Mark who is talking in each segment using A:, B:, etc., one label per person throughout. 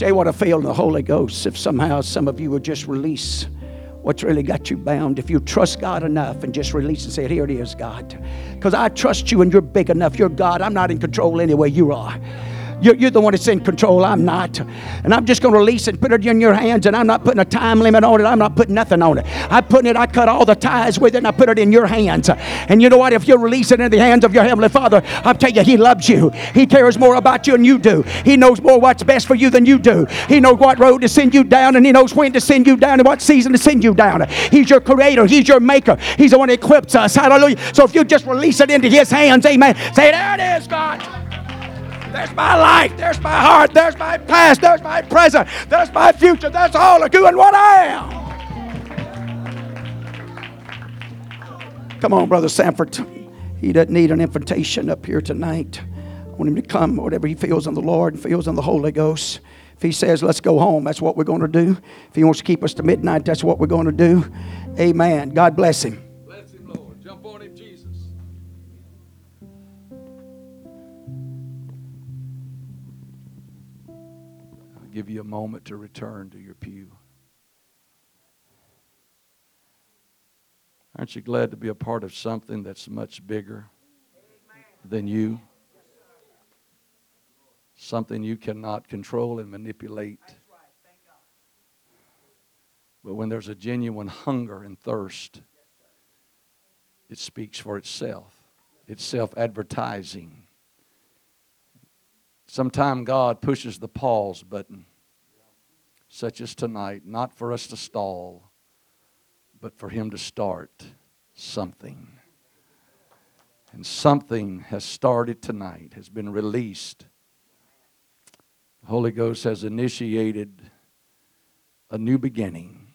A: Tell you what I feel in the Holy Ghost. If somehow some of you would just release what's really got you bound, if you trust God enough and just release and say, Here it is, God. Because I trust you and you're big enough. You're God. I'm not in control anyway. You are. You're, you're the one that's in control. I'm not. And I'm just going to release it and put it in your hands. And I'm not putting a time limit on it. I'm not putting nothing on it. I'm putting it, I cut all the ties with it and I put it in your hands. And you know what? If you release it in the hands of your Heavenly Father, I'll tell you, He loves you. He cares more about you than you do. He knows more what's best for you than you do. He knows what road to send you down and He knows when to send you down and what season to send you down. He's your creator. He's your maker. He's the one that equips us. Hallelujah. So if you just release it into His hands, amen. Say, there it is, God. There's my life. There's my heart. There's my past. There's my present. There's my future. That's all of you and what I am. Come on, Brother Sanford. He doesn't need an invitation up here tonight. I want him to come, whatever he feels in the Lord, and feels in the Holy Ghost. If he says, let's go home, that's what we're going to do. If he wants to keep us to midnight, that's what we're going to do. Amen. God bless him. Give you a moment to return to your pew. Aren't you glad to be a part of something that's much bigger than you? Something you cannot control and manipulate. But when there's a genuine hunger and thirst, it speaks for itself. It's self advertising. Sometime God pushes the pause button, such as tonight, not for us to stall, but for Him to start something. And something has started tonight, has been released. The Holy Ghost has initiated a new beginning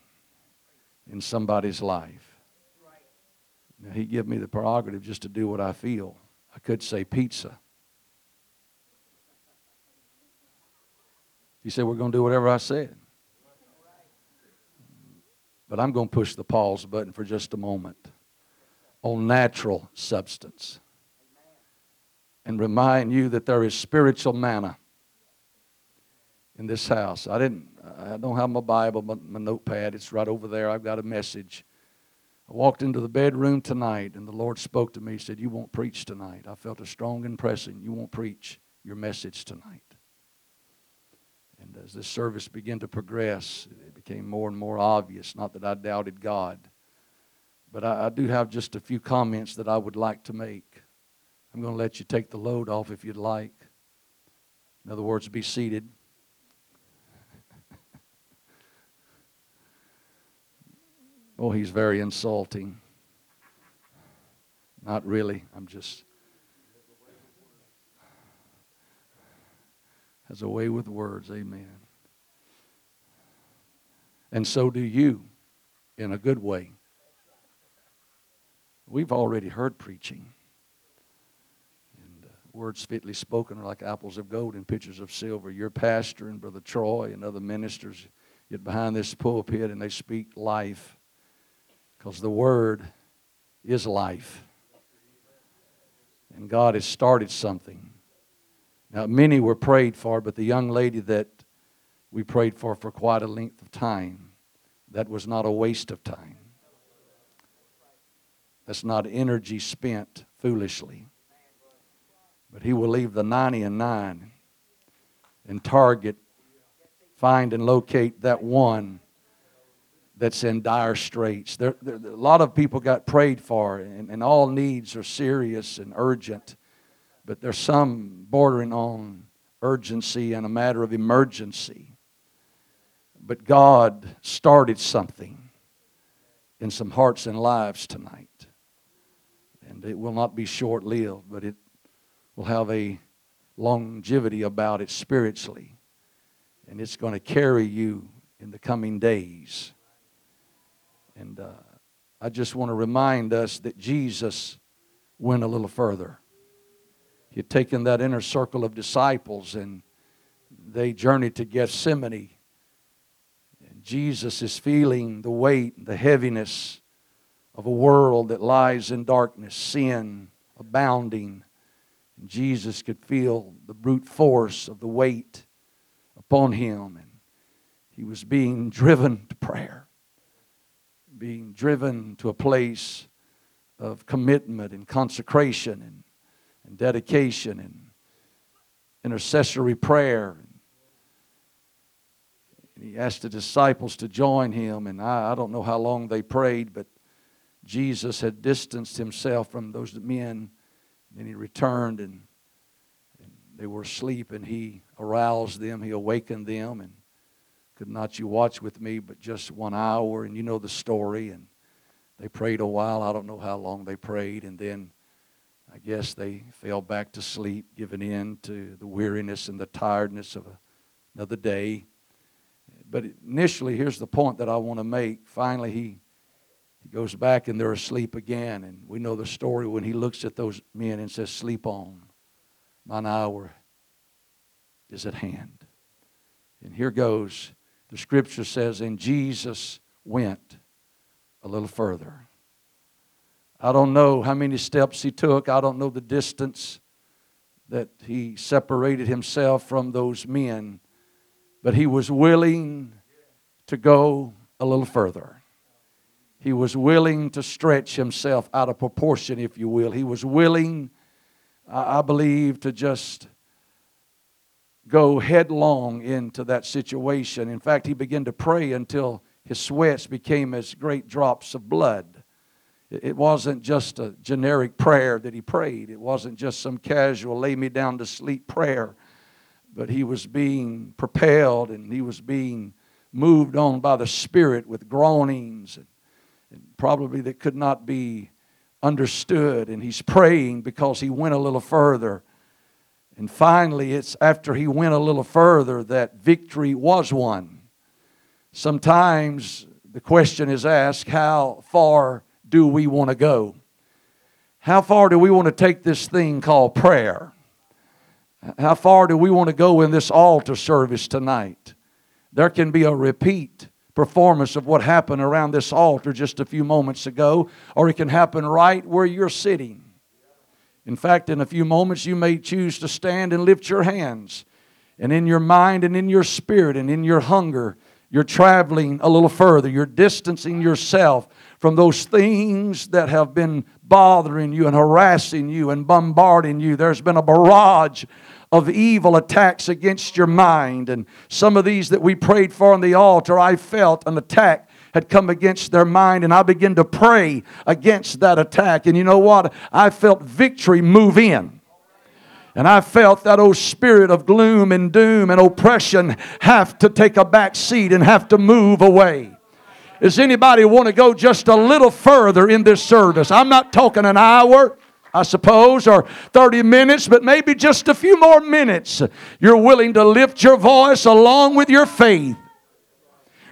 A: in somebody's life. Now, he gave me the prerogative just to do what I feel. I could say pizza. He said, We're going to do whatever I said. But I'm going to push the pause button for just a moment on natural substance and remind you that there is spiritual manna in this house. I didn't I don't have my Bible, my, my notepad. It's right over there. I've got a message. I walked into the bedroom tonight and the Lord spoke to me. He said, You won't preach tonight. I felt a strong impression. You won't preach your message tonight. And as this service began to progress, it became more and more obvious. Not that I doubted God, but I, I do have just a few comments that I would like to make. I'm going to let you take the load off if you'd like. In other words, be seated. oh, he's very insulting. Not really. I'm just. has a way with words. Amen. And so do you in a good way. We've already heard preaching. And uh, words fitly spoken are like apples of gold and pitchers of silver. Your pastor and Brother Troy and other ministers get behind this pulpit and they speak life because the word is life. And God has started something. Now, many were prayed for, but the young lady that we prayed for for quite a length of time, that was not a waste of time. That's not energy spent foolishly. But he will leave the 90 and 9 and target, find, and locate that one that's in dire straits. There, there, a lot of people got prayed for, and, and all needs are serious and urgent but there's some bordering on urgency and a matter of emergency. But God started something in some hearts and lives tonight. And it will not be short lived, but it will have a longevity about it spiritually. And it's going to carry you in the coming days. And uh, I just want to remind us that Jesus went a little further. He had taken that inner circle of disciples and they journeyed to Gethsemane. Jesus is feeling the weight, the heaviness of a world that lies in darkness, sin abounding. And Jesus could feel the brute force of the weight upon him, and he was being driven to prayer, being driven to a place of commitment and consecration and, and dedication and intercessory prayer. He asked the disciples to join him, and I, I don't know how long they prayed, but Jesus had distanced himself from those men. Then he returned, and, and they were asleep, and he aroused them, he awakened them, and could not you watch with me but just one hour? And you know the story. And they prayed a while. I don't know how long they prayed. And then I guess they fell back to sleep, giving in to the weariness and the tiredness of another day. But initially, here's the point that I want to make. Finally, he, he goes back and they're asleep again. And we know the story when he looks at those men and says, Sleep on. Mine hour is at hand. And here goes. The scripture says, And Jesus went a little further. I don't know how many steps he took. I don't know the distance that he separated himself from those men. But he was willing to go a little further. He was willing to stretch himself out of proportion, if you will. He was willing, I believe, to just go headlong into that situation. In fact, he began to pray until his sweats became as great drops of blood. It wasn't just a generic prayer that he prayed, it wasn't just some casual lay me down to sleep prayer, but he was being propelled and he was being moved on by the Spirit with groanings and, and probably that could not be understood. And he's praying because he went a little further and finally, it's after he went a little further that victory was won. Sometimes the question is asked how far do we want to go? How far do we want to take this thing called prayer? How far do we want to go in this altar service tonight? There can be a repeat performance of what happened around this altar just a few moments ago, or it can happen right where you're sitting. In fact, in a few moments, you may choose to stand and lift your hands. And in your mind and in your spirit and in your hunger, you're traveling a little further. You're distancing yourself from those things that have been bothering you and harassing you and bombarding you. There's been a barrage of evil attacks against your mind. And some of these that we prayed for on the altar, I felt an attack had come against their mind, and I began to pray against that attack. And you know what? I felt victory move in. And I felt that old spirit of gloom and doom and oppression have to take a back seat and have to move away. Does anybody want to go just a little further in this service? I'm not talking an hour. I suppose, or 30 minutes, but maybe just a few more minutes. You're willing to lift your voice along with your faith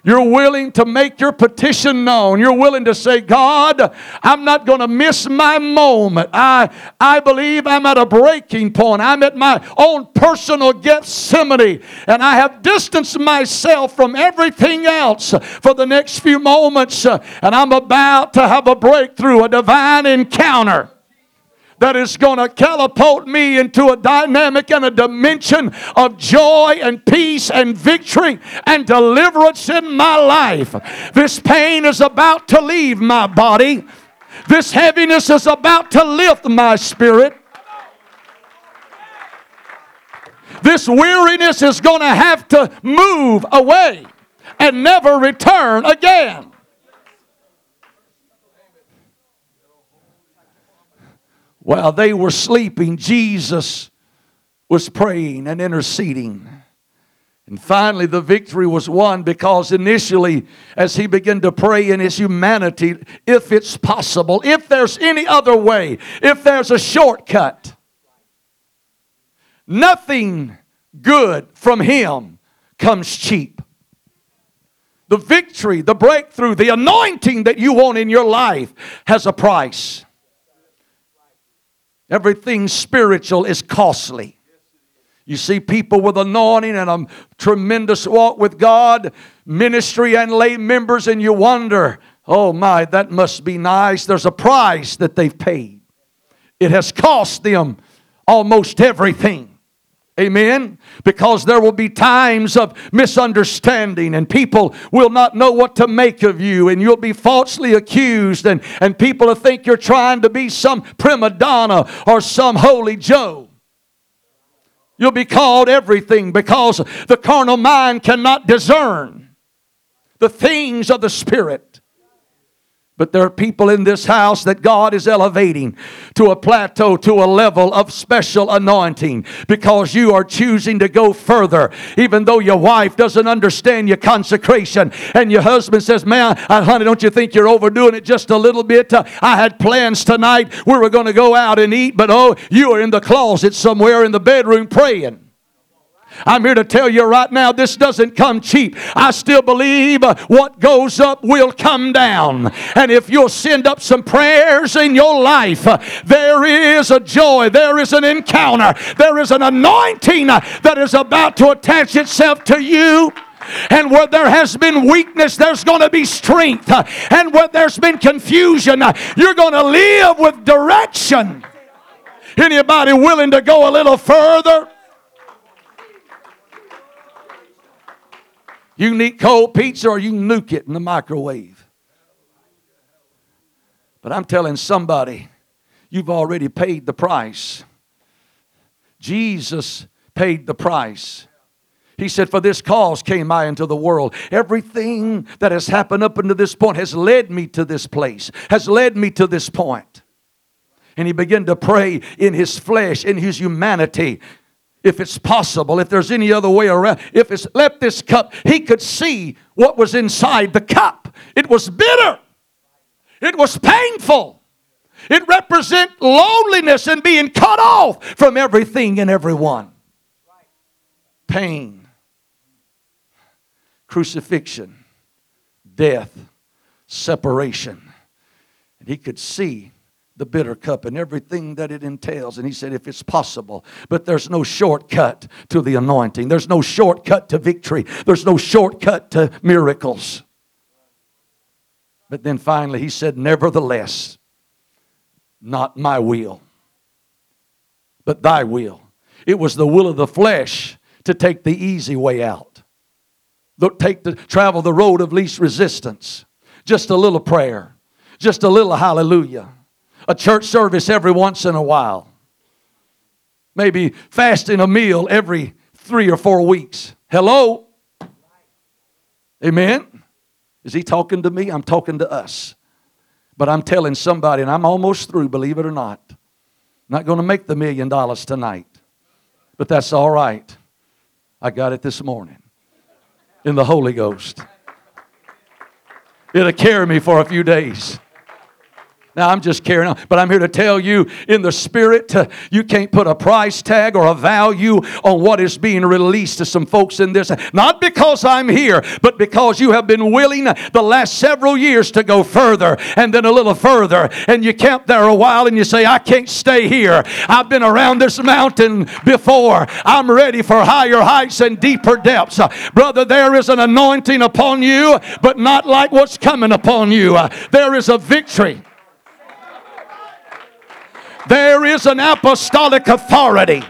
A: you're willing to make your petition known. You're willing to say, God, I'm not going to miss my moment. I, I believe I'm at a breaking point. I'm at my own personal Gethsemane, and I have distanced myself from everything else for the next few moments, and I'm about to have a breakthrough, a divine encounter that is going to catapult me into a dynamic and a dimension of joy and peace and victory and deliverance in my life. This pain is about to leave my body. This heaviness is about to lift my spirit. This weariness is going to have to move away and never return again. While they were sleeping, Jesus was praying and interceding. And finally, the victory was won because initially, as he began to pray in his humanity, if it's possible, if there's any other way, if there's a shortcut, nothing good from him comes cheap. The victory, the breakthrough, the anointing that you want in your life has a price. Everything spiritual is costly. You see people with anointing and a tremendous walk with God, ministry and lay members, and you wonder, oh my, that must be nice. There's a price that they've paid. It has cost them almost everything. Amen. Because there will be times of misunderstanding and people will not know what to make of you and you'll be falsely accused and, and people will think you're trying to be some prima donna or some holy Joe. You'll be called everything because the carnal mind cannot discern the things of the Spirit. But there are people in this house that God is elevating to a plateau, to a level of special anointing because you are choosing to go further. Even though your wife doesn't understand your consecration and your husband says, Man, honey, don't you think you're overdoing it just a little bit? Uh, I had plans tonight. We were going to go out and eat, but oh, you are in the closet somewhere in the bedroom praying. I'm here to tell you right now, this doesn't come cheap. I still believe uh, what goes up will come down. And if you'll send up some prayers in your life, uh, there is a joy, there is an encounter, there is an anointing uh, that is about to attach itself to you. And where there has been weakness, there's going to be strength. And where there's been confusion, you're going to live with direction. Anybody willing to go a little further? You can eat cold pizza or you can nuke it in the microwave. But I'm telling somebody, you've already paid the price. Jesus paid the price. He said, For this cause came I into the world. Everything that has happened up until this point has led me to this place, has led me to this point. And he began to pray in his flesh, in his humanity if it's possible, if there's any other way around, if it's left this cup, he could see what was inside the cup. It was bitter, it was painful. It represent loneliness and being cut off from everything and everyone. Pain, crucifixion, death, separation. And he could see the bitter cup and everything that it entails. And he said, if it's possible, but there's no shortcut to the anointing, there's no shortcut to victory, there's no shortcut to miracles. But then finally, he said, nevertheless, not my will, but thy will. It was the will of the flesh to take the easy way out, take the travel the road of least resistance. Just a little prayer, just a little hallelujah a church service every once in a while. Maybe fasting a meal every three or four weeks. Hello? Amen? Is he talking to me? I'm talking to us. But I'm telling somebody, and I'm almost through, believe it or not. I'm not going to make the million dollars tonight, but that's all right. I got it this morning in the Holy Ghost. It'll carry me for a few days. Now, I'm just carrying on, but I'm here to tell you in the spirit, uh, you can't put a price tag or a value on what is being released to some folks in this. Not because I'm here, but because you have been willing the last several years to go further and then a little further. And you camp there a while and you say, I can't stay here. I've been around this mountain before. I'm ready for higher heights and deeper depths. Uh, brother, there is an anointing upon you, but not like what's coming upon you. Uh, there is a victory. There is an apostolic authority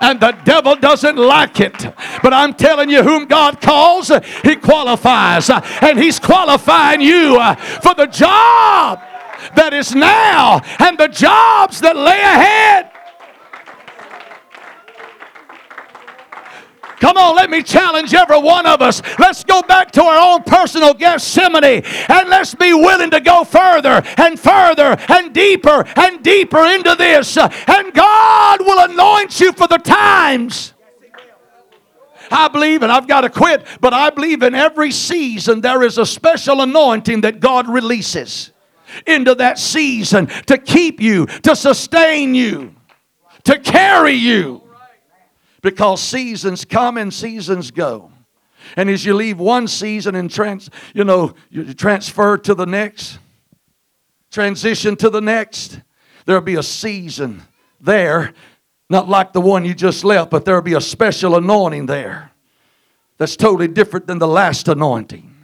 A: and the devil doesn't like it. But I'm telling you, whom God calls, He qualifies. And He's qualifying you uh, for the job that is now and the jobs that lay ahead. Come on, let me challenge every one of us. Let's go back to our own personal Gethsemane and let's be willing to go further and further and deeper and deeper into this. And God will anoint you for the times. I believe, and I've got to quit, but I believe in every season there is a special anointing that God releases into that season to keep you, to sustain you, to carry you because seasons come and seasons go. And as you leave one season and trans, you know, you transfer to the next, transition to the next, there'll be a season there, not like the one you just left, but there'll be a special anointing there that's totally different than the last anointing.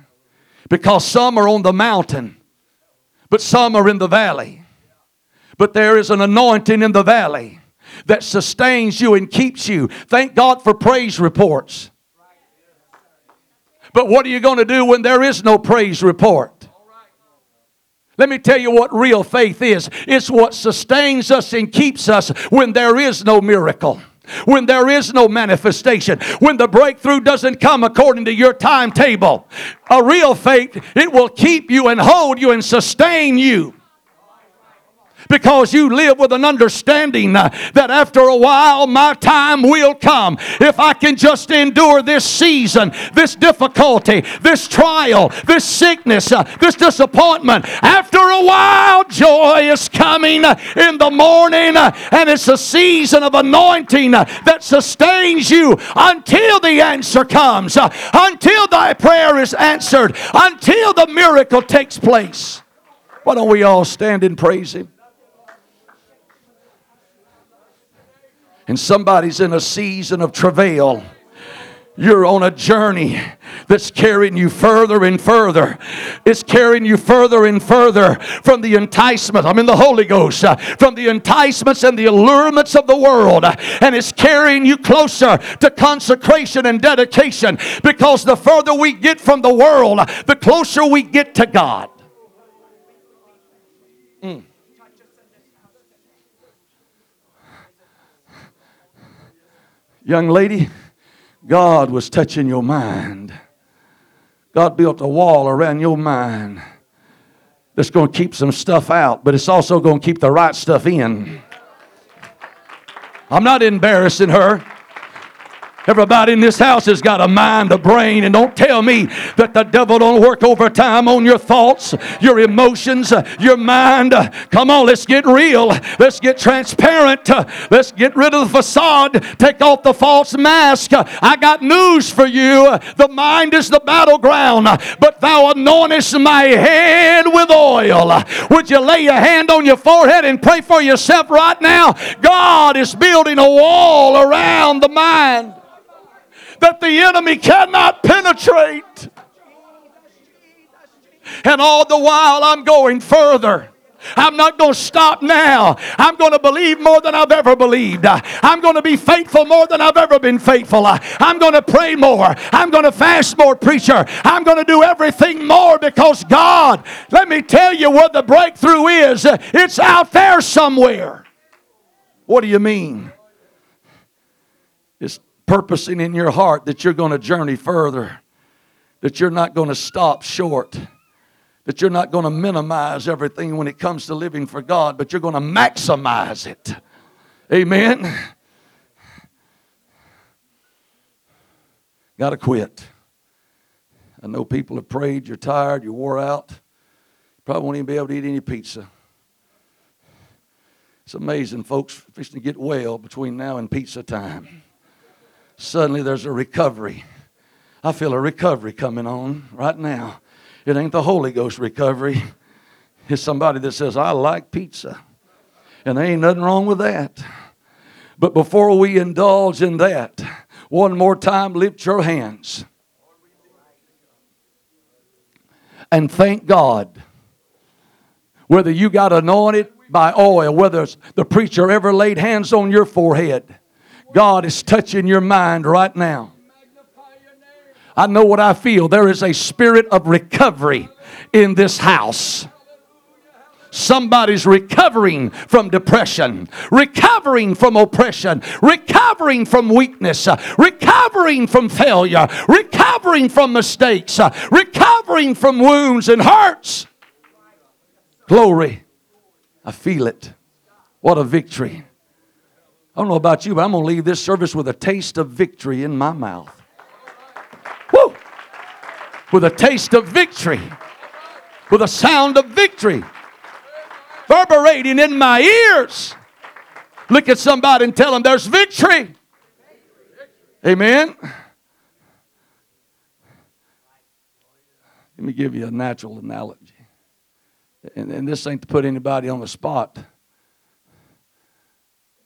A: Because some are on the mountain, but some are in the valley. But there is an anointing in the valley that sustains you and keeps you. Thank God for praise reports. But what are you going to do when there is no praise report? Let me tell you what real faith is it's what sustains us and keeps us when there is no miracle when there is no manifestation, when the breakthrough doesn't come according to your timetable. A real faith, it will keep you and hold you and sustain you because you live with an understanding uh, that after a while my time will come. If I can just endure this season, this difficulty, this trial, this sickness, uh, this disappointment, after a while joy is coming uh, in the morning and it's a season of anointing that sustains you until the answer comes, until thy prayer is answered, until the miracle takes place. Why don't we all stand and praise Him? And somebody's in a season of travail. You're on a journey that's carrying you further and further. It's carrying you further and further from the enticement. I'm in the Holy Ghost. Uh, from the enticements and the allurements of the world. Uh, and it's carrying you closer to consecration and dedication because the further we get from the world, uh, the closer we get to God. Mm. Young lady, God was touching your mind. God built a wall around your mind that's going to keep some stuff out, but it's also going to keep the right stuff in. I'm not embarrassing her. Everybody in this house has got a mind, a brain, and don't tell me that the devil don't work overtime on your thoughts, your emotions, your mind. Come on, let's get real. Let's get transparent. Let's get rid of the facade. Take off the false mask. I got news for you. The mind is the battleground, but thou anointest my head with oil. Would you lay your hand on your forehead and pray for yourself right now? God is building a wall around the mind that the enemy cannot penetrate. And all the while, I'm going further. I'm not going to stop now. I'm going to believe more than I've ever believed. I'm going to be faithful more than I've ever been faithful. I'm going to pray more. I'm going to fast more, preacher. I'm going to do everything more because God, let me tell you what the breakthrough is. It's out there somewhere. What do you mean? It's purposing in your heart that you're going to journey further, that you're not going to stop short, that you're not going to minimize everything when it comes to living for God, but you're going to maximize it. Amen. Got to quit. I know people have prayed, you're tired, you're wore out. Probably won't even be able to eat any pizza. It's amazing, folks, fishing to get well between now and pizza time suddenly there's a recovery. I feel a recovery coming on right now. It ain't the Holy Ghost recovery. It's somebody that says, I like pizza. And there ain't nothing wrong with that. But before we indulge in that, one more time, lift your hands. And thank God. Whether you got anointed by oil, whether the preacher ever laid hands on your forehead, God is touching your mind right now. I know what I feel. There is a spirit of recovery in this house. Somebody's recovering from depression, recovering from oppression, recovering from weakness, recovering from failure, recovering from mistakes, recovering from wounds and hurts. Glory. I feel it. What a victory. I don't know about you, but I'm going to leave this service with a taste of victory in my mouth. Woo! With a taste of victory, with a sound of victory reverberating in my ears. Look at somebody and tell them there's victory. Amen. Let me give you a natural analogy. And, and this ain't to put anybody on the spot.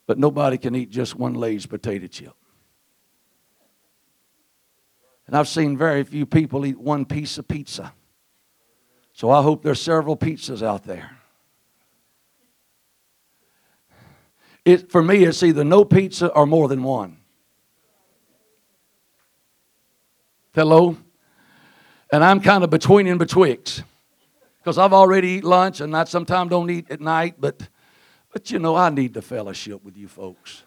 A: But nobody can eat just one Lay's potato chip. And I've seen very few people eat one piece of pizza. So I hope there's several pizzas out there. It, for me, it's either no pizza or more than one. Hello? And I'm kind of between and betwixt. Because I've already eat lunch and I sometimes don't eat at night, but, but you know, I need the fellowship with you folks.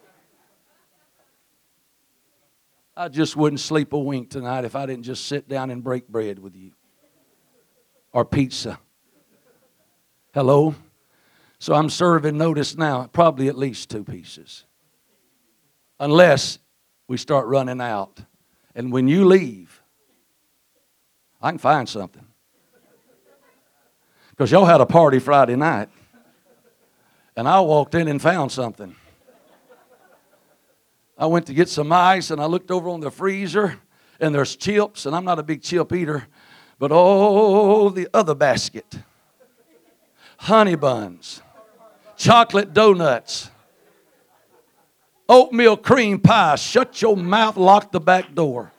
A: I just wouldn't sleep a wink tonight if I didn't just sit down and break bread with you or pizza. Hello? So I'm serving, notice now, probably at least two pieces. Unless we start running out. And when you leave, I can find something. Because y'all had a party Friday night, and I walked in and found something. I went to get some ice, and I looked over on the freezer, and there's chips, and I'm not a big chip eater, but oh, the other basket honey buns, chocolate donuts, oatmeal cream pie. Shut your mouth, lock the back door.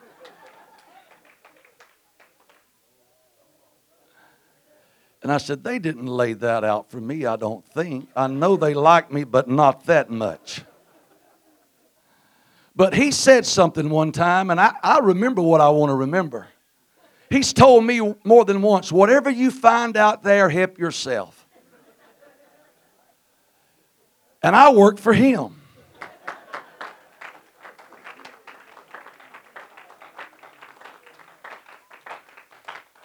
A: And I said, They didn't lay that out for me, I don't think. I know they like me, but not that much. But he said something one time, and I, I remember what I want to remember. He's told me more than once whatever you find out there, help yourself. And I work for him.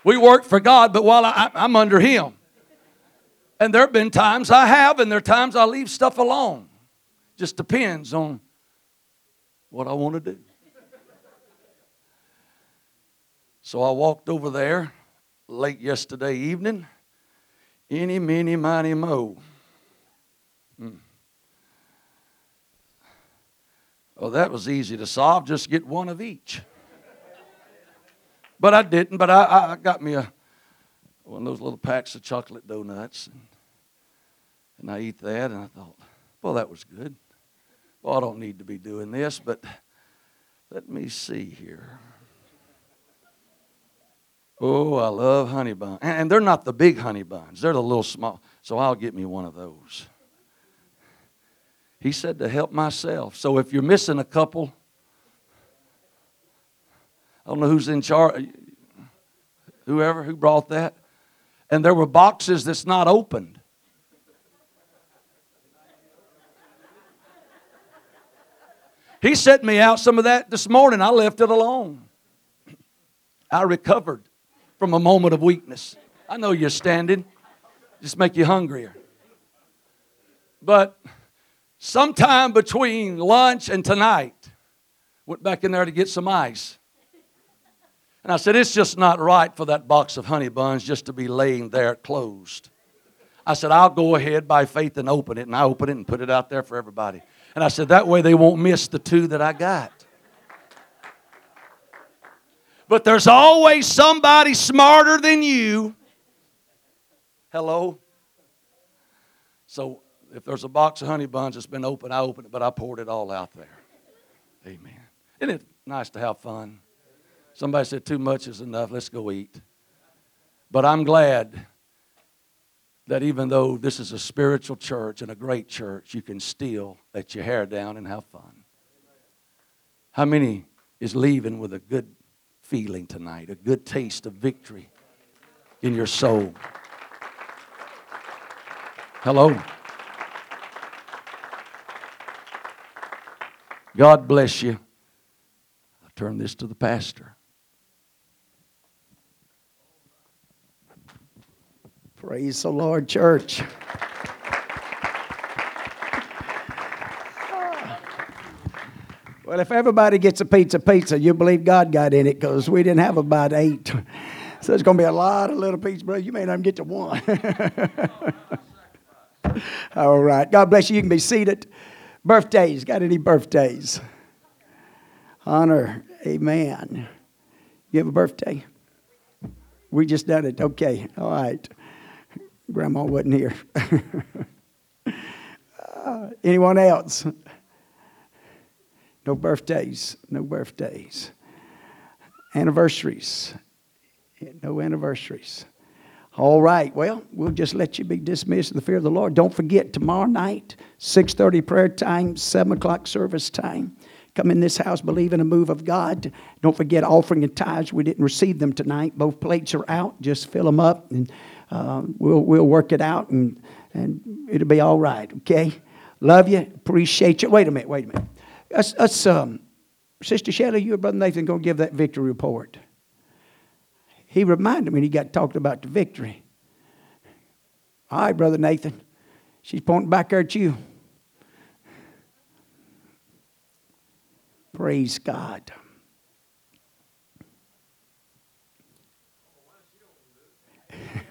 A: We work for God, but while I, am under Him. And there have been times I have, and there are times I leave stuff alone. Just depends on what I want to do. So I walked over there late yesterday evening. Any, many, miny, mo. Hmm. Well, that was easy to solve. Just get one of each. But I didn't. But I, I got me a one of those little packs of chocolate donuts, and, and I eat that, and I thought, well, that was good. Well, I don't need to be doing this, but let me see here. Oh, I love honey buns. And they're not the big honey buns, they're the little small. So I'll get me one of those. He said to help myself. So if you're missing a couple, I don't know who's in charge, whoever who brought that. And there were boxes that's not opened. He set me out some of that this morning. I left it alone. I recovered from a moment of weakness. I know you're standing, just make you hungrier. But sometime between lunch and tonight, went back in there to get some ice. And I said, It's just not right for that box of honey buns just to be laying there closed. I said, I'll go ahead by faith and open it. And I open it and put it out there for everybody. And I said, That way they won't miss the two that I got. But there's always somebody smarter than you. Hello? So if there's a box of honey buns that's been opened, I open it, but I poured it all out there. Amen. Isn't it nice to have fun? Somebody said, Too much is enough. Let's go eat. But I'm glad that even though this is a spiritual church and a great church, you can still let your hair down and have fun. How many is leaving with a good feeling tonight, a good taste of victory in your soul? Hello. God bless you. I turn this to the pastor.
B: Praise the Lord, church. Well, if everybody gets a pizza pizza, you believe God got in it because we didn't have about eight. So there's going to be a lot of little pizza, brother. You may not even get to one. All right. God bless you. You can be seated. Birthdays. Got any birthdays? Honor. Amen. You have a birthday? We just done it. Okay. All right. Grandma wasn't here. uh, anyone else? No birthdays. No birthdays. Anniversaries. No anniversaries. All right. Well, we'll just let you be dismissed in the fear of the Lord. Don't forget tomorrow night, six thirty prayer time, seven o'clock service time. Come in this house, believe in a move of God. Don't forget offering and tithes. We didn't receive them tonight. Both plates are out. Just fill them up, and uh, we'll we'll work it out, and and it'll be all right. Okay. Love you. Appreciate you. Wait a minute. Wait a minute. Us, us um, Sister Shelley, you and Brother Nathan going to give that victory report. He reminded me when he got talked about the victory. All right, Brother Nathan. She's pointing back at you. Praise God.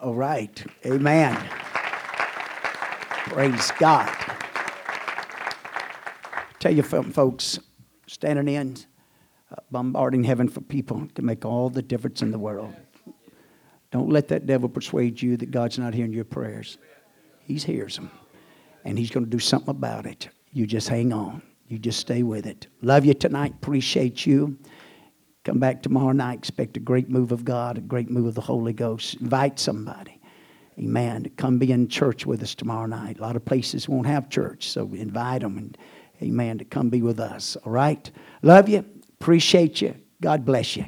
B: All right. Amen. Praise God. Tell you folks, standing in, uh, bombarding heaven for people can make all the difference in the world. Don't let that devil persuade you that God's not hearing your prayers. He hears them, and He's going to do something about it. You just hang on. You just stay with it. Love you tonight. Appreciate you. Come back tomorrow night. Expect a great move of God, a great move of the Holy Ghost. Invite somebody. Amen. To come be in church with us tomorrow night. A lot of places won't have church, so invite them and amen to come be with us. All right. Love you. Appreciate you. God bless you.